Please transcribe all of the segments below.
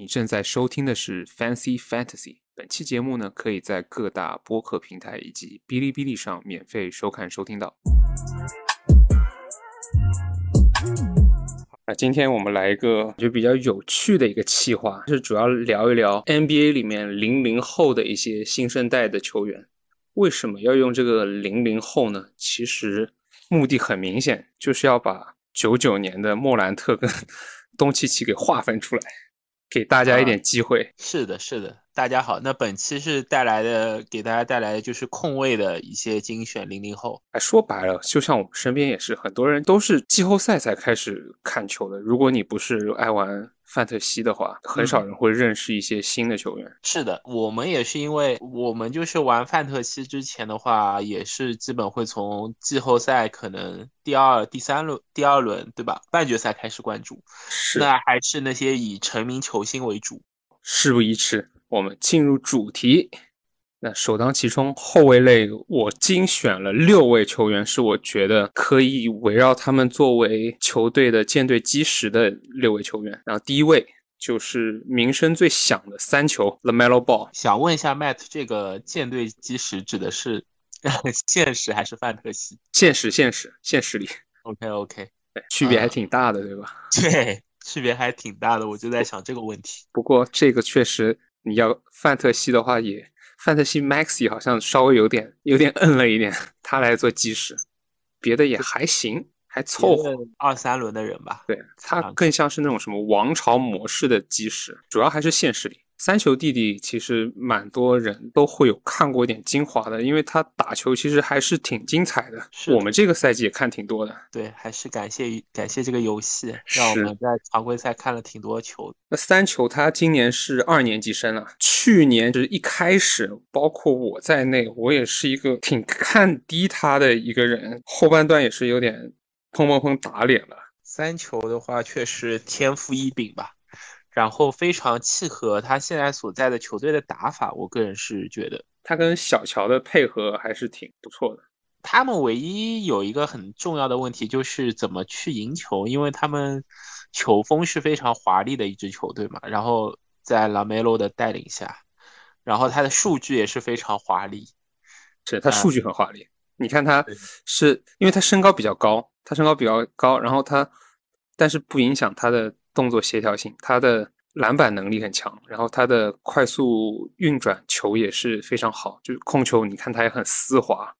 你正在收听的是 Fancy Fantasy。本期节目呢，可以在各大播客平台以及哔哩哔哩上免费收看收听到。那今天我们来一个就比较有趣的一个企划，是主要聊一聊 NBA 里面零零后的一些新生代的球员。为什么要用这个零零后呢？其实目的很明显，就是要把九九年的莫兰特跟 东契奇给划分出来。给大家一点机会。是的，是的，大家好。那本期是带来的，给大家带来的就是控卫的一些精选零零后。哎，说白了，就像我们身边也是很多人都是季后赛才开始看球的。如果你不是爱玩。范特西的话，很少人会认识一些新的球员。是的，我们也是因为我们就是玩范特西之前的话，也是基本会从季后赛可能第二、第三轮、第二轮对吧？半决赛开始关注。是，那还是那些以成名球星为主。事不宜迟，我们进入主题。那首当其冲，后卫类我精选了六位球员，是我觉得可以围绕他们作为球队的舰队基石的六位球员。然后第一位就是名声最响的三球 Lamelo Ball。想问一下 Matt，这个舰队基石指的是 现实还是范特西？现实，现实，现实里。OK OK，对，区别还挺大的，对吧？对，区别还挺大的，我就在想这个问题。不过这个确实，你要范特西的话也。范特西 Maxi 好像稍微有点有点摁了一点，他来做基石，别的也还行，还凑合。二三轮的人吧，对他更像是那种什么王朝模式的基石，主要还是现实里。三球弟弟其实蛮多人都会有看过一点精华的，因为他打球其实还是挺精彩的。我们这个赛季也看挺多的。对，还是感谢感谢这个游戏，让我们在常规赛看了挺多球。那三球他今年是二年级生了，去年就是一开始，包括我在内，我也是一个挺看低他的一个人，后半段也是有点砰砰砰打脸了。三球的话，确实天赋异禀吧。然后非常契合他现在所在的球队的打法，我个人是觉得他跟小乔的配合还是挺不错的。他们唯一有一个很重要的问题就是怎么去赢球，因为他们球风是非常华丽的一支球队嘛。然后在拉梅洛的带领下，然后他的数据也是非常华丽，是他数据很华丽。你看他是因为他身高比较高，他身高比较高，然后他但是不影响他的。动作协调性，他的篮板能力很强，然后他的快速运转球也是非常好，就是控球，你看他也很丝滑。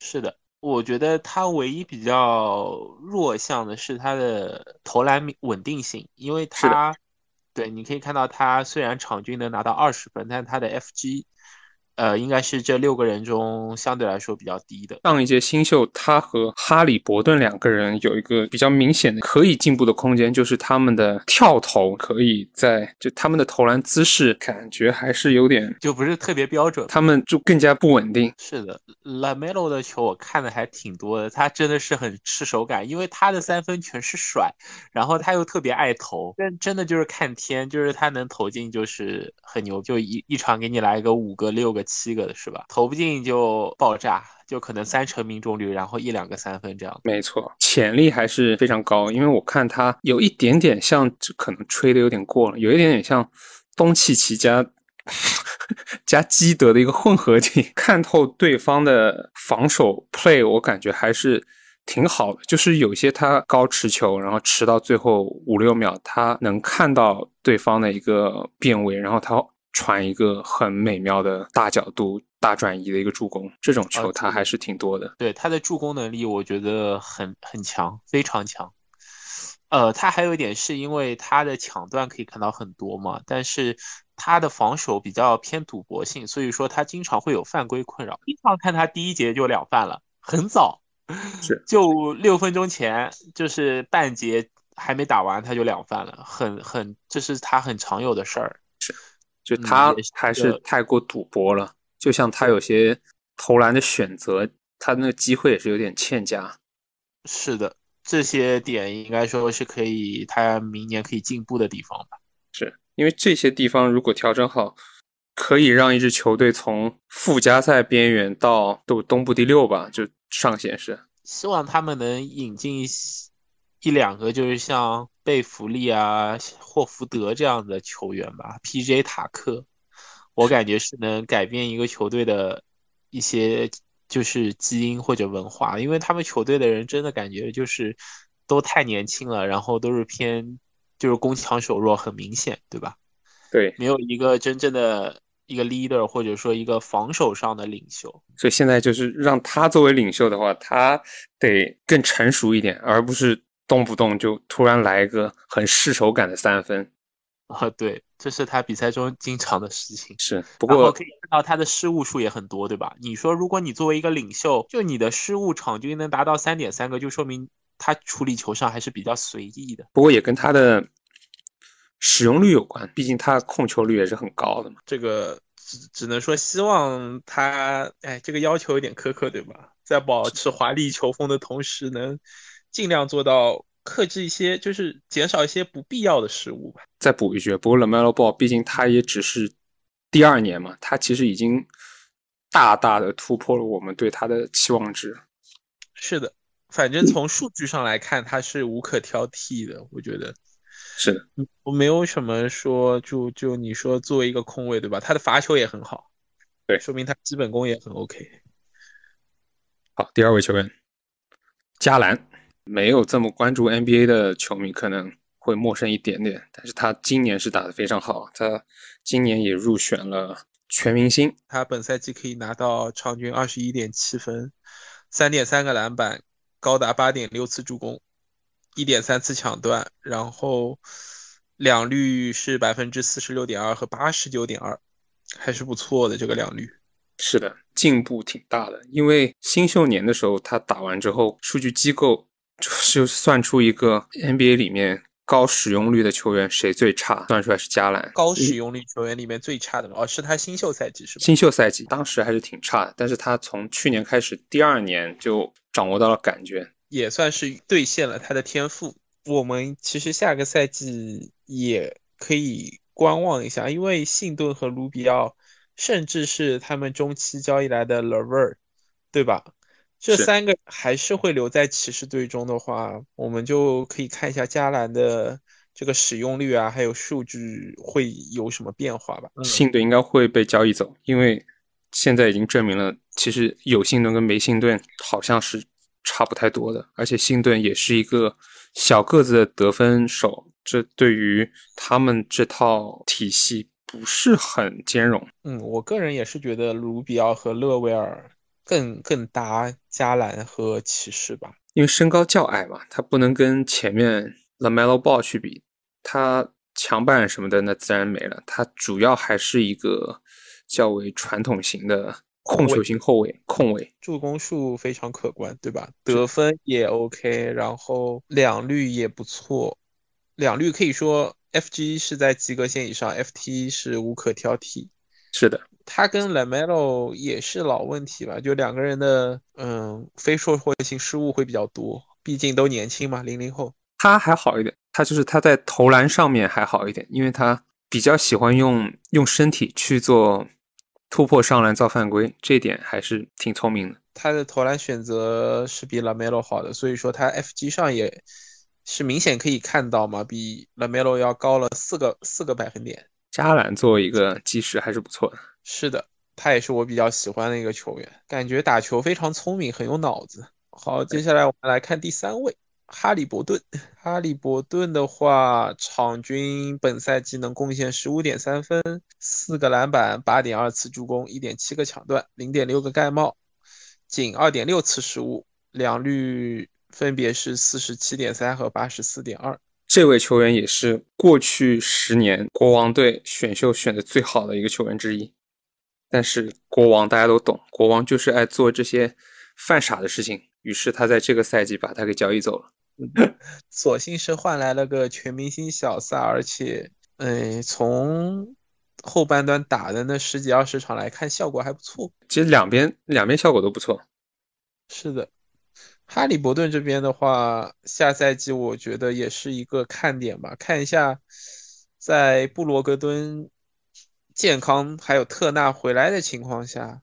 是的，我觉得他唯一比较弱项的是他的投篮稳定性，因为他，对，你可以看到他虽然场均能拿到二十分，但他的 FG。呃，应该是这六个人中相对来说比较低的。上一届新秀，他和哈里伯顿两个人有一个比较明显的可以进步的空间，就是他们的跳投可以在就他们的投篮姿势感觉还是有点就不是特别标准，他们就更加不稳定。是的，Lamelo 的球我看的还挺多的，他真的是很吃手感，因为他的三分全是甩，然后他又特别爱投，真真的就是看天，就是他能投进就是很牛，就一一场给你来一个五个六个。七个的是吧？投不进就爆炸，就可能三成命中率，然后一两个三分这样。没错，潜力还是非常高。因为我看他有一点点像，可能吹的有点过了，有一点点像东契奇加 加基德的一个混合体。看透对方的防守 play，我感觉还是挺好的。就是有些他高持球，然后持到最后五六秒，他能看到对方的一个变位，然后他。传一个很美妙的大角度、大转移的一个助攻，这种球他还是挺多的。对他的助攻能力，我觉得很很强，非常强。呃，他还有一点是因为他的抢断可以看到很多嘛，但是他的防守比较偏赌博性，所以说他经常会有犯规困扰。经常看他第一节就两犯了，很早，是就六分钟前，就是半节还没打完他就两犯了，很很这是他很常有的事儿。就他还是太过赌博了，就像他有些投篮的选择，他那个机会也是有点欠佳。是的，这些点应该说是可以他明年可以进步的地方吧。是因为这些地方如果调整好，可以让一支球队从附加赛边缘到都东部第六吧，就上限是。希望他们能引进一两个，就是像贝弗利啊、霍福德这样的球员吧，P.J. 塔克，我感觉是能改变一个球队的一些就是基因或者文化，因为他们球队的人真的感觉就是都太年轻了，然后都是偏就是攻强守弱，很明显，对吧？对，没有一个真正的一个 leader 或者说一个防守上的领袖。所以现在就是让他作为领袖的话，他得更成熟一点，而不是动不动就突然来一个很失手感的三分。啊，对，这是他比赛中经常的事情。是，不过可以看到他的失误数也很多，对吧？你说，如果你作为一个领袖，就你的失误场均能达到三点三个，就说明他处理球上还是比较随意的。不过也跟他的。使用率有关，毕竟他控球率也是很高的嘛。这个只只能说希望他，哎，这个要求有点苛刻，对吧？在保持华丽球风的同时，能尽量做到克制一些，就是减少一些不必要的失误吧。再补一句，不过 LaMelo Ball 毕竟他也只是第二年嘛，他其实已经大大的突破了我们对他的期望值。是的，反正从数据上来看，他是无可挑剔的，我觉得。是的，我没有什么说，就就你说作为一个空位，对吧？他的罚球也很好，对，说明他基本功也很 OK。好，第二位球员，加兰，没有这么关注 NBA 的球迷可能会陌生一点点，但是他今年是打得非常好，他今年也入选了全明星，他本赛季可以拿到场均二十一点七分，三点三个篮板，高达八点六次助攻。一点三次抢断，然后两率是百分之四十六点二和八十九点二，还是不错的这个两率。是的，进步挺大的。因为新秀年的时候他打完之后，数据机构就算出一个 NBA 里面高使用率的球员谁最差，算出来是加兰。高使用率球员里面最差的哦，是他新秀赛季是吧？新秀赛季当时还是挺差的，但是他从去年开始，第二年就掌握到了感觉。也算是兑现了他的天赋。我们其实下个赛季也可以观望一下，因为信顿和卢比奥，甚至是他们中期交易来的 Lever，对吧？这三个还是会留在骑士队中的话，我们就可以看一下加兰的这个使用率啊，还有数据会有什么变化吧。信顿应该会被交易走，因为现在已经证明了，其实有信顿跟没信顿好像是。差不太多的，而且信顿也是一个小个子的得分手，这对于他们这套体系不是很兼容。嗯，我个人也是觉得卢比奥和勒维尔更更搭加兰和骑士吧，因为身高较矮嘛，他不能跟前面 Lamelo Ball 去比，他强板什么的那自然没了，他主要还是一个较为传统型的。控球型后卫，控卫，助攻数非常可观，对吧？得分也 OK，然后两率也不错，两率可以说 FG 是在及格线以上，FT 是无可挑剔。是的，他跟 Lamelo 也是老问题吧？就两个人的嗯非社会性失误会比较多，毕竟都年轻嘛，零零后。他还好一点，他就是他在投篮上面还好一点，因为他比较喜欢用用身体去做。突破上篮造犯规，这点还是挺聪明的。他的投篮选择是比 Lamelo 好的，所以说他 FG 上也是明显可以看到嘛，比 Lamelo 要高了四个四个百分点。加兰作为一个基石还是不错的。是的，他也是我比较喜欢的一个球员，感觉打球非常聪明，很有脑子。好，接下来我们来看第三位。哈利伯顿，哈利伯顿的话，场均本赛季能贡献十五点三分，四个篮板，八点二次助攻，一点七个抢断，零点六个盖帽，仅二点六次失误，两率分别是四十七点三和八十四点二。这位球员也是过去十年国王队选秀选的最好的一个球员之一。但是国王大家都懂，国王就是爱做这些犯傻的事情，于是他在这个赛季把他给交易走了。索性是换来了个全明星小萨，而且，嗯，从后半段打的那十几二十场来看，效果还不错。其实两边两边效果都不错。是的，哈利伯顿这边的话，下赛季我觉得也是一个看点吧。看一下，在布罗格敦健康还有特纳回来的情况下。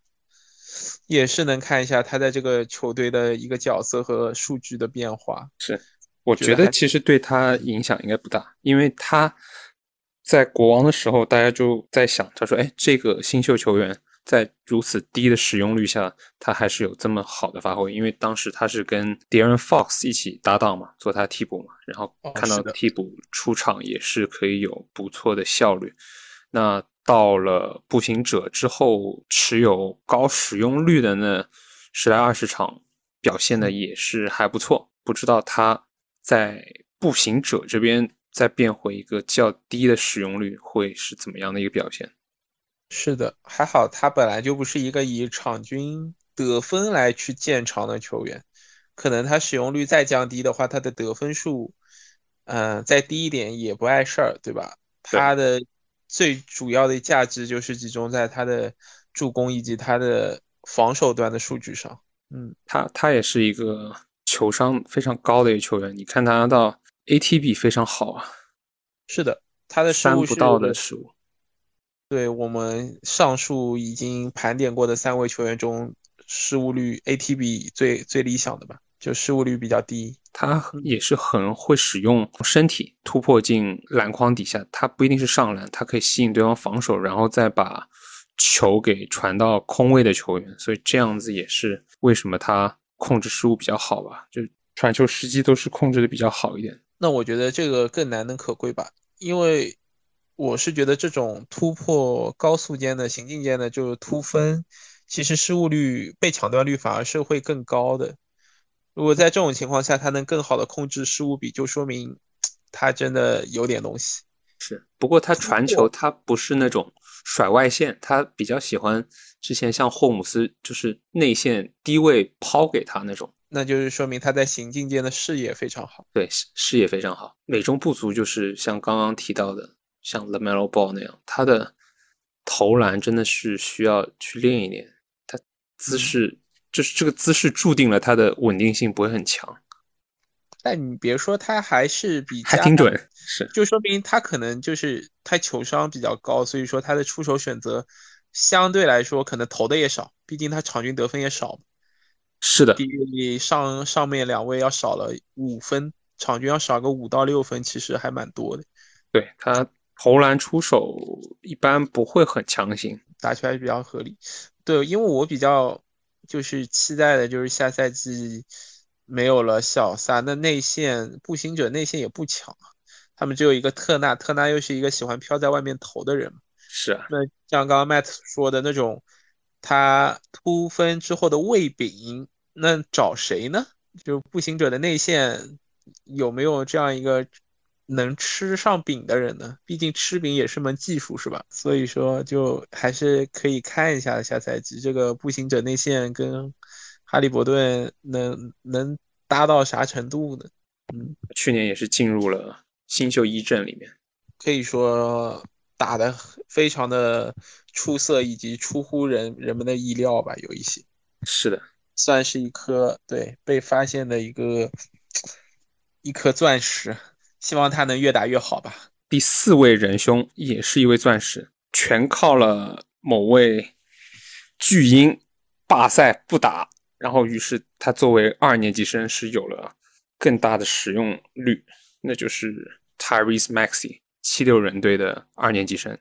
也是能看一下他在这个球队的一个角色和数据的变化。是我觉得其实对他影响应该不大，因为他在国王的时候，大家就在想，他说：“哎，这个新秀球员在如此低的使用率下，他还是有这么好的发挥。”因为当时他是跟 Darren Fox 一起搭档嘛，做他替补嘛，然后看到替补出场也是可以有不错的效率。那到了步行者之后，持有高使用率的那十来二十场，表现的也是还不错。不知道他在步行者这边再变回一个较低的使用率，会是怎么样的一个表现？是的，还好他本来就不是一个以场均得分来去建场的球员，可能他使用率再降低的话，他的得分数，嗯，再低一点也不碍事儿，对吧？他的。最主要的价值就是集中在他的助攻以及他的防守端的数据上。嗯，他他也是一个球商非常高的一个球员。你看他到 ATB 非常好啊。是的，他的三不到的失误。对我们上述已经盘点过的三位球员中，失误率 ATB 最最理想的吧。就失误率比较低，他也是很会使用身体突破进篮筐底下，他不一定是上篮，他可以吸引对方防守，然后再把球给传到空位的球员，所以这样子也是为什么他控制失误比较好吧，就传球时机都是控制的比较好一点。那我觉得这个更难能可贵吧，因为我是觉得这种突破高速间的行进间的就是突分，其实失误率被抢断率反而是会更高的。如果在这种情况下，他能更好的控制失误比，就说明他真的有点东西。是，不过他传球他不是那种甩外线，他比较喜欢之前像霍姆斯就是内线低位抛给他那种。那就是说明他在行进间的视野非常好。对，视野非常好。美中不足就是像刚刚提到的，像 Lamelo Ball 那样，他的投篮真的是需要去练一练，他姿势。就是这个姿势注定了他的稳定性不会很强，但你别说，他还是比还挺准，是就说明他可能就是他球商比较高，所以说他的出手选择相对来说可能投的也少，毕竟他场均得分也少，是的，比上上面两位要少了五分，场均要少个五到六分，其实还蛮多的。对他投篮出手一般不会很强行，打起来比较合理。对，因为我比较。就是期待的，就是下赛季没有了小萨，那内线步行者内线也不强啊。他们只有一个特纳，特纳又是一个喜欢飘在外面投的人。是啊，那像刚刚 Matt 说的那种，他突分之后的喂饼，那找谁呢？就步行者的内线有没有这样一个？能吃上饼的人呢？毕竟吃饼也是门技术，是吧？所以说，就还是可以看一下下赛季这个步行者内线跟哈利伯顿能能搭到啥程度呢？嗯，去年也是进入了新秀一阵里面，可以说打的非常的出色，以及出乎人人们的意料吧。有一些是的，算是一颗对被发现的一个一颗钻石。希望他能越打越好吧。第四位仁兄也是一位钻石，全靠了某位巨婴罢赛不打，然后于是他作为二年级生是有了更大的使用率，那就是 Tyrese Maxey 七六人队的二年级生，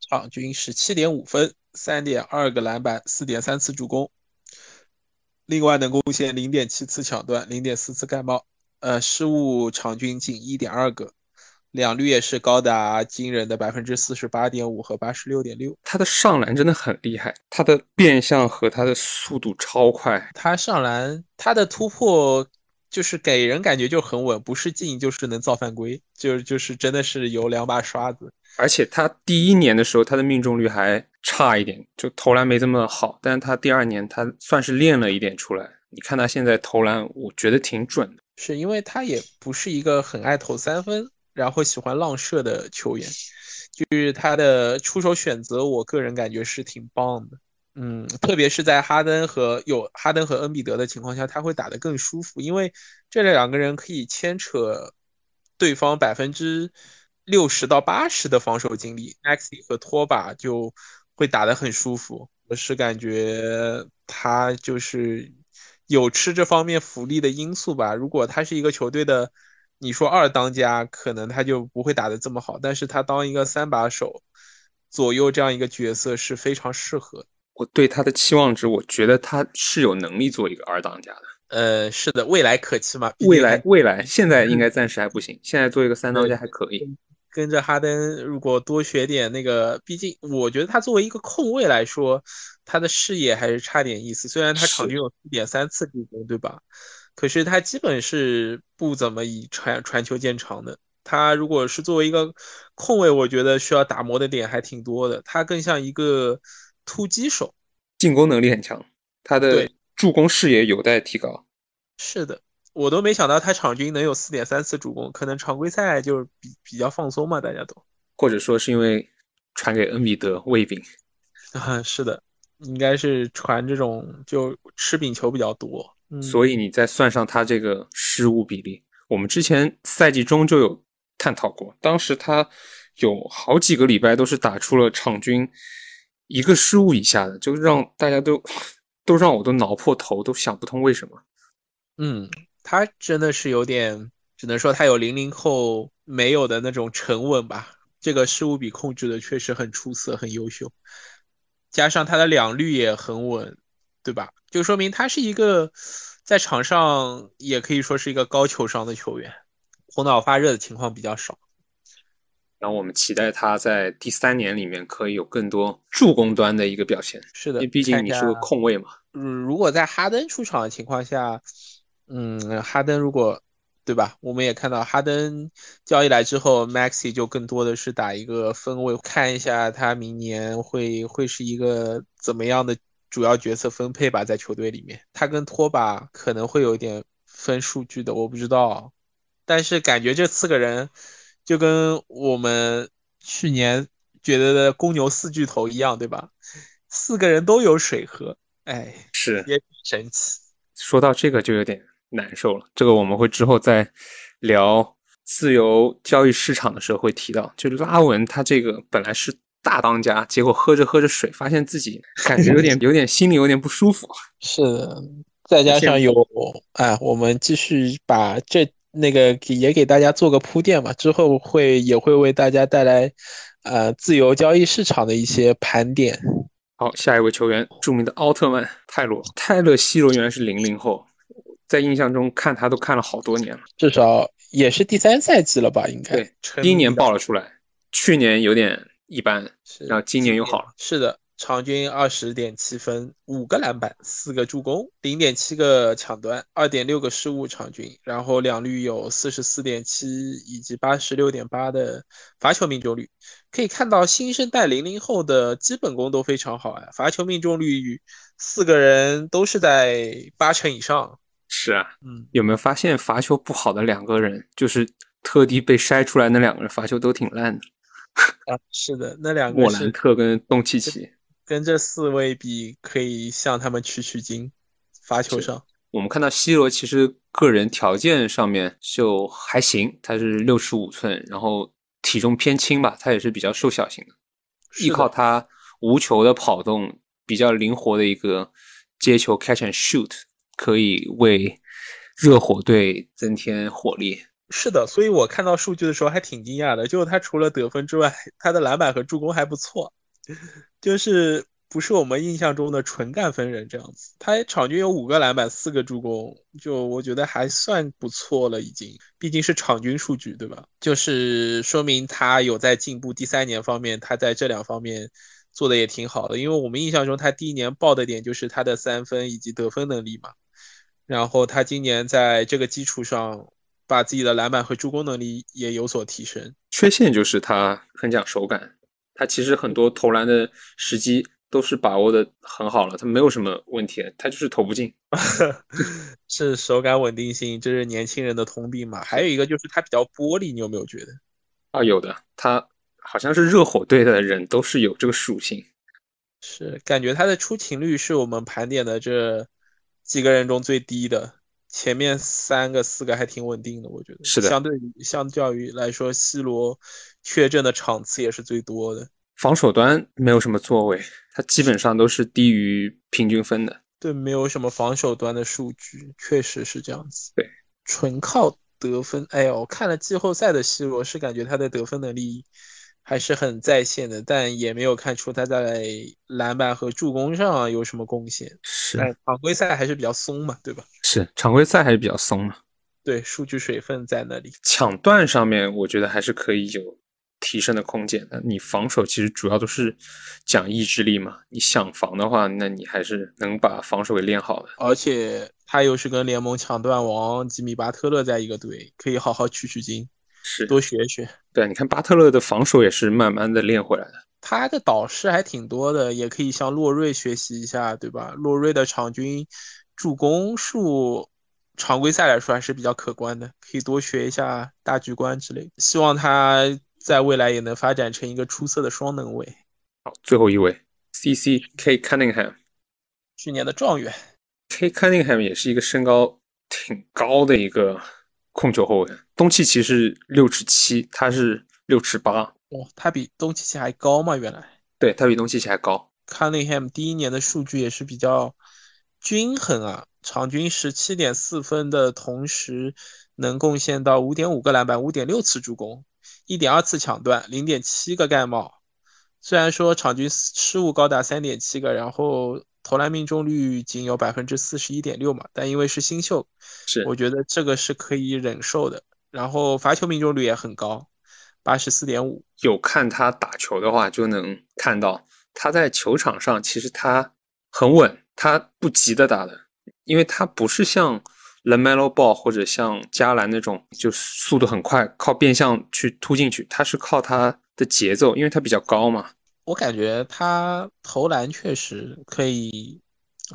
场均十七点五分，三点二个篮板，四点三次助攻，另外能贡献零点七次抢断，零点四次盖帽。呃，失误场均仅一点二个，两率也是高达惊人的百分之四十八点五和八十六点六。他的上篮真的很厉害，他的变向和他的速度超快。他上篮，他的突破就是给人感觉就很稳，不是进就是能造犯规，就就是真的是有两把刷子。而且他第一年的时候，他的命中率还差一点，就投篮没这么好。但是他第二年，他算是练了一点出来。你看他现在投篮，我觉得挺准的。是因为他也不是一个很爱投三分，然后喜欢浪射的球员，就是他的出手选择，我个人感觉是挺棒的。嗯，特别是在哈登和有哈登和恩比德的情况下，他会打得更舒服，因为这两个人可以牵扯对方百分之六十到八十的防守精力，Maxi 和拖把就会打得很舒服。我是感觉他就是。有吃这方面福利的因素吧。如果他是一个球队的你说二当家，可能他就不会打得这么好，但是他当一个三把手左右这样一个角色是非常适合。我对他的期望值，我觉得他是有能力做一个二当家的。呃，是的，未来可期嘛？未来未来，现在应该暂时还不行。现在做一个三当家还可以。跟着哈登，如果多学点那个，毕竟我觉得他作为一个控卫来说，他的视野还是差点意思。虽然他场均有四点三次助攻，对吧？可是他基本是不怎么以传传球见长的。他如果是作为一个控卫，我觉得需要打磨的点还挺多的。他更像一个突击手，进攻能力很强，他的助攻视野有待提高。是的，我都没想到他场均能有四点三次助攻，可能常规赛就是比比较放松嘛，大家都，或者说是因为传给恩比德喂饼。啊，是的，应该是传这种就吃饼球比较多。所以你再算上他这个失误比例，我们之前赛季中就有探讨过，当时他有好几个礼拜都是打出了场均一个失误以下的，就让大家都都让我都挠破头，都想不通为什么。嗯，他真的是有点，只能说他有零零后没有的那种沉稳吧。这个失误比控制的确实很出色，很优秀，加上他的两率也很稳。对吧？就说明他是一个在场上也可以说是一个高球商的球员，头脑发热的情况比较少。然后我们期待他在第三年里面可以有更多助攻端的一个表现。是的，因为毕竟你是个控卫嘛。嗯，如果在哈登出场的情况下，嗯，哈登如果对吧？我们也看到哈登交易来之后，Maxi 就更多的是打一个分位，看一下他明年会会是一个怎么样的。主要角色分配吧，在球队里面，他跟托把可能会有一点分数据的，我不知道。但是感觉这四个人就跟我们去年觉得的公牛四巨头一样，对吧？四个人都有水喝，哎，是也神奇。说到这个就有点难受了，这个我们会之后再聊自由交易市场的时候会提到，就拉文他这个本来是。大当家，结果喝着喝着水，发现自己感觉有点 有点心里有点不舒服。是的，再加上有哎，我们继续把这那个也给大家做个铺垫嘛，之后会也会为大家带来呃自由交易市场的一些盘点。好，下一位球员，著名的奥特曼泰罗泰勒西罗原来是零零后，在印象中看他都看了好多年了，至少也是第三赛季了吧？应该对，第一年爆了出来，去年有点。一般，然后今年又好了。是的，场均二十点七分，五个篮板，四个助攻，零点七个抢断，二点六个失误场均，然后两率有四十四点七以及八十六点八的罚球命中率。可以看到新生代零零后的基本功都非常好啊，罚球命中率四个人都是在八成以上。是啊，嗯，有没有发现罚球不好的两个人，就是特地被筛出来那两个人罚球都挺烂的。啊，是的，那两个莫兰特跟东契奇，跟这四位比，可以向他们取取经。罚球上，我们看到 C 罗其实个人条件上面就还行，他是六尺五寸，然后体重偏轻吧，他也是比较瘦小型的，依靠他无球的跑动，比较灵活的一个接球 catch and shoot，可以为热火队增添火力。是的，所以我看到数据的时候还挺惊讶的，就是他除了得分之外，他的篮板和助攻还不错，就是不是我们印象中的纯干分人这样子。他场均有五个篮板，四个助攻，就我觉得还算不错了，已经，毕竟是场均数据，对吧？就是说明他有在进步。第三年方面，他在这两方面做的也挺好的，因为我们印象中他第一年爆的点就是他的三分以及得分能力嘛，然后他今年在这个基础上。把自己的篮板和助攻能力也有所提升。缺陷就是他很讲手感，他其实很多投篮的时机都是把握的很好了，他没有什么问题，他就是投不进。是手感稳定性，这是年轻人的通病嘛？还有一个就是他比较玻璃，你有没有觉得？啊，有的，他好像是热火队的人都是有这个属性。是，感觉他的出勤率是我们盘点的这几个人中最低的。前面三个四个还挺稳定的，我觉得是的。相对于相较于来说，C 罗缺阵的场次也是最多的。防守端没有什么作为，他基本上都是低于平均分的。对，没有什么防守端的数据，确实是这样子。对，纯靠得分，哎呦，我看了季后赛的 C 罗，是感觉他的得分能力还是很在线的，但也没有看出他在篮板和助攻上有什么贡献。是但常规赛还是比较松嘛，对吧？是，常规赛还是比较松嘛。对，数据水分在那里。抢断上面，我觉得还是可以有提升的空间的。你防守其实主要都是讲意志力嘛，你想防的话，那你还是能把防守给练好的。而且他又是跟联盟抢断王吉米巴特勒在一个队，可以好好取取经，是，多学学。对，你看巴特勒的防守也是慢慢的练回来的。他的导师还挺多的，也可以向洛瑞学习一下，对吧？洛瑞的场均助攻数，常规赛来说还是比较可观的，可以多学一下大局观之类的。希望他在未来也能发展成一个出色的双能卫。好，最后一位，C C K Cunningham，去年的状元。K Cunningham 也是一个身高挺高的一个控球后卫，东契奇是六尺七，他是六尺八，哦，他比东契奇还高吗？原来对他比东契奇还高。Cunningham 第一年的数据也是比较均衡啊，场均十七点四分的同时，能贡献到五点五个篮板、五点六次助攻、一点二次抢断、零点七个盖帽。虽然说场均失误高达三点七个，然后投篮命中率仅有百分之四十一点六嘛，但因为是新秀，是我觉得这个是可以忍受的。然后罚球命中率也很高，八十四点五。有看他打球的话，就能看到他在球场上其实他很稳，他不急的打的，因为他不是像 Lamelo Ball 或者像加兰那种就速度很快，靠变向去突进去，他是靠他的节奏，因为他比较高嘛。我感觉他投篮确实可以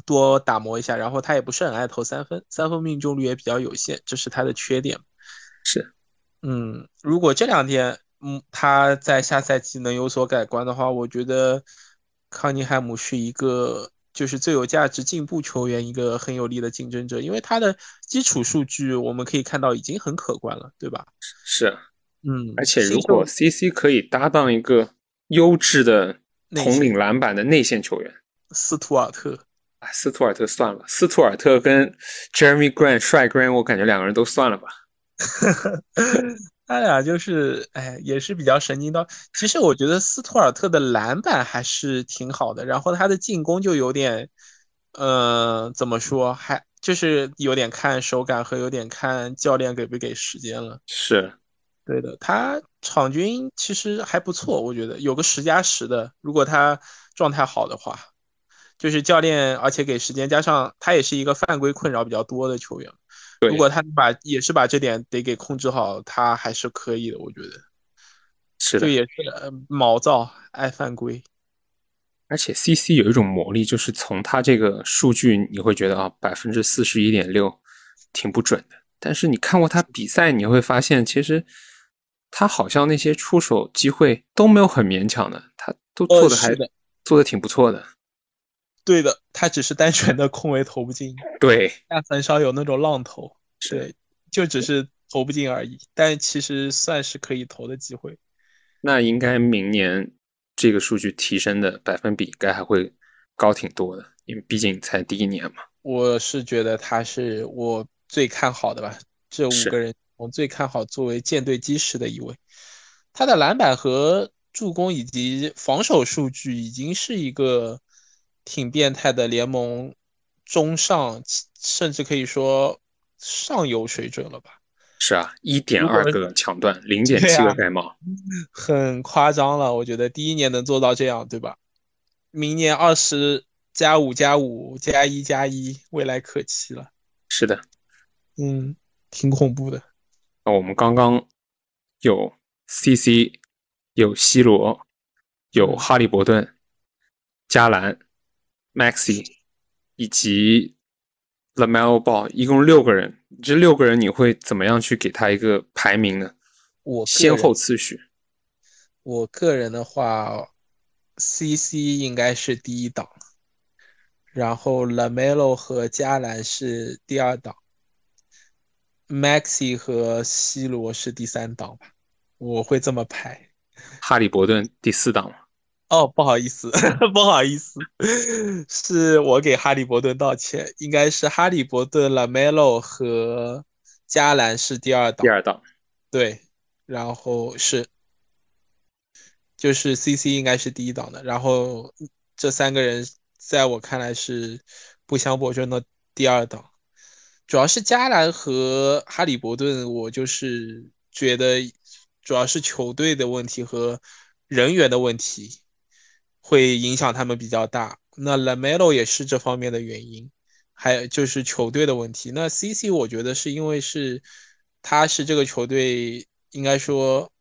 多打磨一下，然后他也不是很爱投三分，三分命中率也比较有限，这是他的缺点。是，嗯，如果这两天，嗯，他在下赛季能有所改观的话，我觉得康尼汉姆是一个就是最有价值进步球员，一个很有力的竞争者，因为他的基础数据我们可以看到已经很可观了，对吧？是，嗯，而且如果 CC 可以搭档一个优质的统领篮板的内线球员，斯图尔特，啊，斯图尔特算了，斯图尔特跟 Jeremy Grant 帅 Grant，我感觉两个人都算了吧。他俩就是，哎，也是比较神经刀。其实我觉得斯图尔特的篮板还是挺好的，然后他的进攻就有点，呃，怎么说，还就是有点看手感和有点看教练给不给时间了。是，对的，他场均其实还不错，我觉得有个十加十的，如果他状态好的话，就是教练而且给时间，加上他也是一个犯规困扰比较多的球员。对如果他把也是把这点得给控制好，他还是可以的，我觉得。是的就。也是呃毛躁，爱犯规。而且 CC 有一种魔力，就是从他这个数据你会觉得啊，百分之四十一点六挺不准的。但是你看过他比赛，你会发现其实他好像那些出手机会都没有很勉强的，他都做的还、做的挺不错的。对的，他只是单纯的空位投不进，对，但很少有那种浪投。是对，就只是投不进而已，但其实算是可以投的机会。那应该明年这个数据提升的百分比应该还会高挺多的，因为毕竟才第一年嘛。我是觉得他是我最看好的吧，这五个人我最看好作为舰队基石的一位。他的篮板和助攻以及防守数据已经是一个挺变态的联盟中上，甚至可以说上游水准了吧。是啊，一点二个抢断，零点七个盖帽，很夸张了，我觉得第一年能做到这样，对吧？明年二十加五加五加一加一，未来可期了。是的。嗯，挺恐怖的。那我们刚刚有 CC，有西罗，有嗯哈利伯顿、加兰、Maxi 以及 Lamelo Ball，一共六个人。这六个人你会怎么样去给他一个排名呢？我先后次序。我个人的话，CC 应该是第一档，然后 Lamelo 和加兰是第二档，Maxi 和 C 罗是第三档吧，我会这么排。哈利伯顿第四档嘛，哦，不好意思，不好意思，是我给哈利伯顿道歉，应该是哈利伯顿、Lamelo 和加兰是第二档第，二档。对，然后是就是 CC 应该是第一档的，然后这三个人在我看来是不相伯仲的第二档。主要是加兰和哈利伯顿，我就是觉得主要是球队的问题和人员的问题会影响他们比较大。那 Lamelo 也是这方面的原因，还有就是球队的问题。那 CC 我觉得是因为是他是这个球队应该说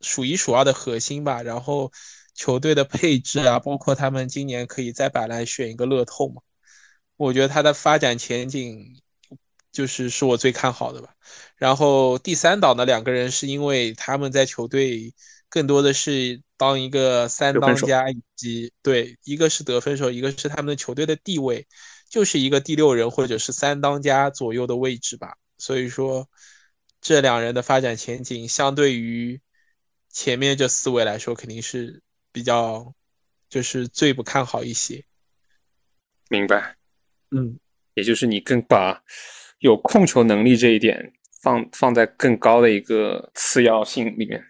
数一数二的核心吧，然后球队的配置啊，包括他们今年可以再摆烂选一个乐透嘛，我觉得他的发展前景就是是我最看好的吧。然后第三档的两个人是因为他们在球队更多的是当一个三当家，以及对，一个是得分手，一个是他们的球队的地位就是一个第六人或者是三当家左右的位置吧。所以说，这两人的发展前景相对于前面这四位来说，肯定是比较就是最不看好一些。明白，嗯，也就是你更把有控球能力这一点放放在更高的一个次要性里面。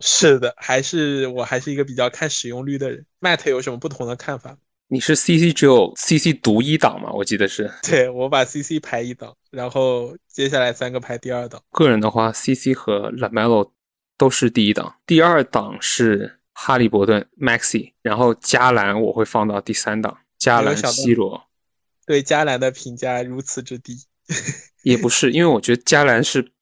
是的，还是我还是一个比较看使用率的人。Matt 有什么不同的看法？你是 CC 只有 CC 独一档吗？我记得是。对我把 CC 排一档，然后接下来三个排第二档。个人的话，CC 和 Lamelo 都是第一档，第二档是哈利伯顿 Maxi，然后加兰我会放到第三档，加兰西罗对加兰的评价如此之低，也不是，因为我觉得加兰是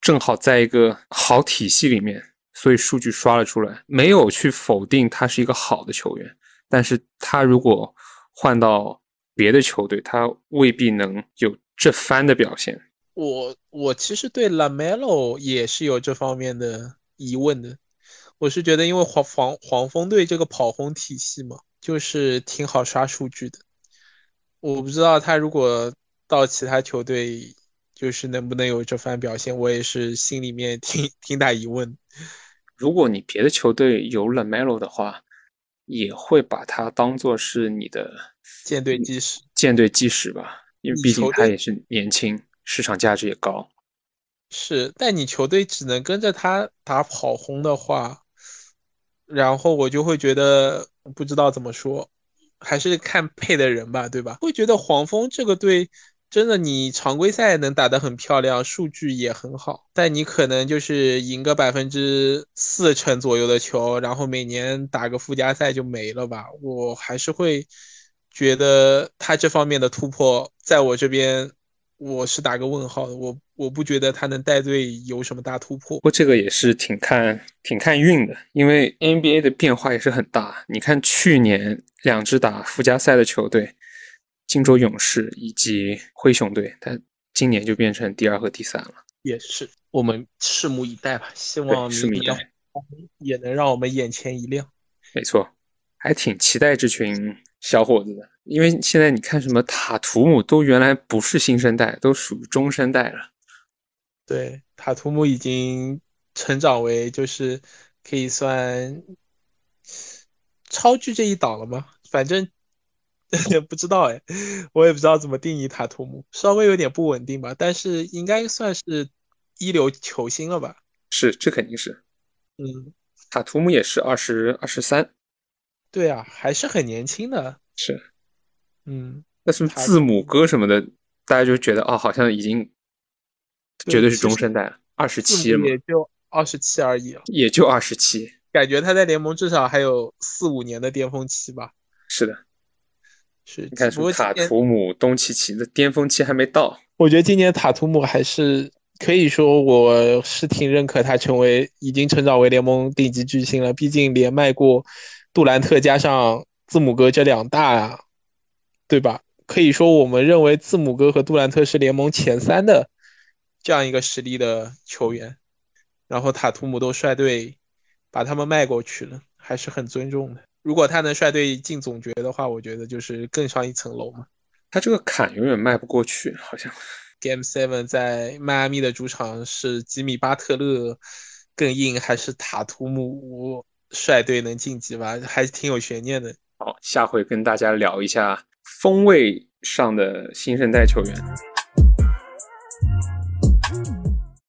正好在一个好体系里面，所以数据刷了出来，没有去否定他是一个好的球员，但是他如果换到别的球队，他未必能有这番的表现。我我其实对 Lamelo 也是有这方面的疑问的。我是觉得，因为黄黄黄蜂队这个跑轰体系嘛，就是挺好刷数据的。我不知道他如果到其他球队，就是能不能有这番表现，我也是心里面挺 挺大疑问。如果你别的球队有 Lamelo 的话，也会把他当做是你的舰队基石，舰队基石吧，因为毕竟他也是年轻，市场价值也高。是，但你球队只能跟着他打跑轰的话，然后我就会觉得不知道怎么说，还是看配的人吧，对吧？会觉得黄蜂这个队真的，你常规赛能打得很漂亮，数据也很好，但你可能就是赢个百分之四成左右的球，然后每年打个附加赛就没了吧？我还是会觉得他这方面的突破，在我这边我是打个问号的，我我不觉得他能带队有什么大突破不。过这个也是挺看挺看运的，因为 NBA 的变化也是很大。你看去年两支打附加赛的球队，金州勇士以及灰熊队，他今年就变成第二和第三了。也是，我们拭目以待吧，希望明年待也能让我们眼前一亮。没错，还挺期待这群小伙子的，因为现在你看什么塔图姆都原来不是新生代，都属于中生代了。对，塔图姆已经成长为就是可以算超巨这一档了吗？反正 不知道哎，我也不知道怎么定义塔图姆，稍微有点不稳定吧，但是应该算是一流球星了吧？是，这肯定是。嗯，塔图姆也是二十二十三，对啊，还是很年轻的。是。嗯，那什么字母哥什么的，大家就觉得哦，好像已经绝对是中生代了，二十七了嘛，也就二十七而已啊，也就二十七。感觉他在联盟至少还有四五年的巅峰期吧。是的，是，你看只什么塔图姆、东契奇的巅峰期还没到，我觉得今年塔图姆还是可以说，我是挺认可他成为已经成长为联盟顶级巨星了。毕竟连麦过杜兰特加上字母哥这两大，对吧？可以说我们认为字母哥和杜兰特是联盟前三的这样一个实力的球员，然后塔图姆都率队把他们卖过去了，还是很尊重的。如果他能率队进总决的话，我觉得就是更上一层楼嘛。他这个坎永远迈不过去，好像 Game Seven 在迈阿密的主场是吉米巴特勒更硬，还是塔图姆率队能晋级吧？还是挺有悬念的。好，下回跟大家聊一下锋位上的新生代球员。